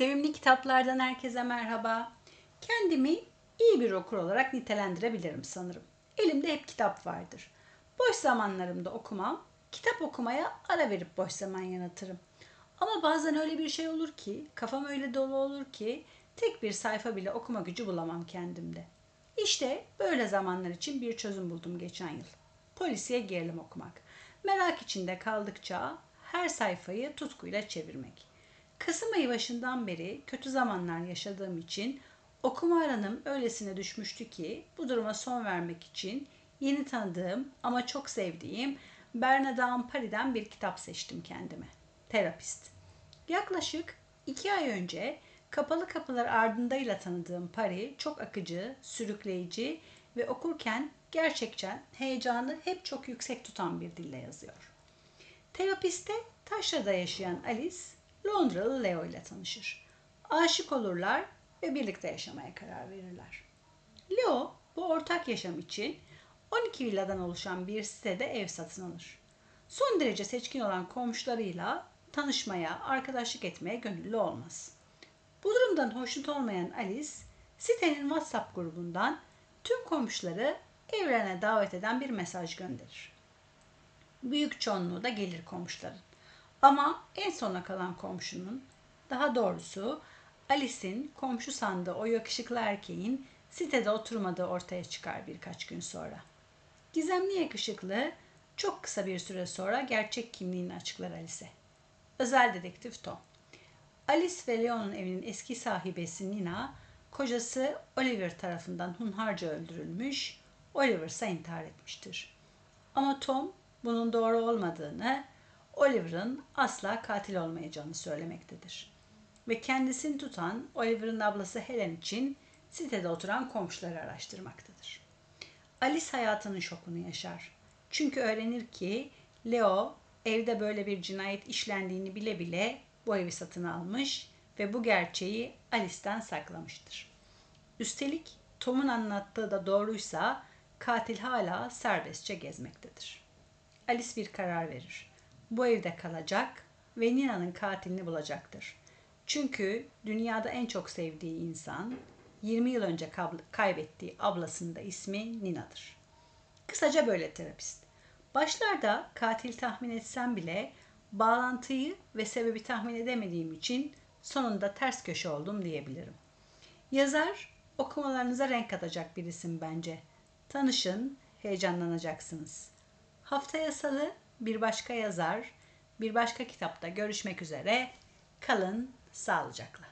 Sevimli kitaplardan herkese merhaba. Kendimi iyi bir okur olarak nitelendirebilirim sanırım. Elimde hep kitap vardır. Boş zamanlarımda okumam, kitap okumaya ara verip boş zaman yanatırım. Ama bazen öyle bir şey olur ki, kafam öyle dolu olur ki tek bir sayfa bile okuma gücü bulamam kendimde. İşte böyle zamanlar için bir çözüm buldum geçen yıl. Polisiye gerilim okumak. Merak içinde kaldıkça her sayfayı tutkuyla çevirmek. Kasım ayı başından beri kötü zamanlar yaşadığım için okuma aranım öylesine düşmüştü ki bu duruma son vermek için yeni tanıdığım ama çok sevdiğim Bernard Ampari'den bir kitap seçtim kendime. Terapist. Yaklaşık iki ay önce Kapalı Kapılar Ardındayla tanıdığım Pari çok akıcı, sürükleyici ve okurken gerçekten heyecanı hep çok yüksek tutan bir dille yazıyor. Terapiste taşrada yaşayan Alice, Londralı Leo ile tanışır. Aşık olurlar ve birlikte yaşamaya karar verirler. Leo bu ortak yaşam için 12 villadan oluşan bir sitede ev satın alır. Son derece seçkin olan komşularıyla tanışmaya, arkadaşlık etmeye gönüllü olmaz. Bu durumdan hoşnut olmayan Alice, sitenin WhatsApp grubundan tüm komşuları evlerine davet eden bir mesaj gönderir. Büyük çoğunluğu da gelir komşuların. Ama en sona kalan komşunun, daha doğrusu Alice'in komşu sandığı o yakışıklı erkeğin sitede oturmadığı ortaya çıkar birkaç gün sonra. Gizemli yakışıklı çok kısa bir süre sonra gerçek kimliğini açıklar Alice. Özel dedektif Tom. Alice ve Leon'un evinin eski sahibesi Nina, kocası Oliver tarafından hunharca öldürülmüş, Oliver ise intihar etmiştir. Ama Tom bunun doğru olmadığını, Oliver'ın asla katil olmayacağını söylemektedir. Ve kendisini tutan Oliver'ın ablası Helen için sitede oturan komşuları araştırmaktadır. Alice hayatının şokunu yaşar. Çünkü öğrenir ki Leo evde böyle bir cinayet işlendiğini bile bile bu evi satın almış ve bu gerçeği Alice'den saklamıştır. Üstelik Tom'un anlattığı da doğruysa katil hala serbestçe gezmektedir. Alice bir karar verir. Bu evde kalacak ve Nina'nın katilini bulacaktır. Çünkü dünyada en çok sevdiği insan 20 yıl önce kaybettiği ablasının da ismi Nina'dır. Kısaca böyle terapist. Başlarda katil tahmin etsem bile bağlantıyı ve sebebi tahmin edemediğim için sonunda ters köşe oldum diyebilirim. Yazar okumalarınıza renk katacak bir isim bence. Tanışın, heyecanlanacaksınız. Haftaya salı bir başka yazar, bir başka kitapta görüşmek üzere. Kalın sağlıcakla.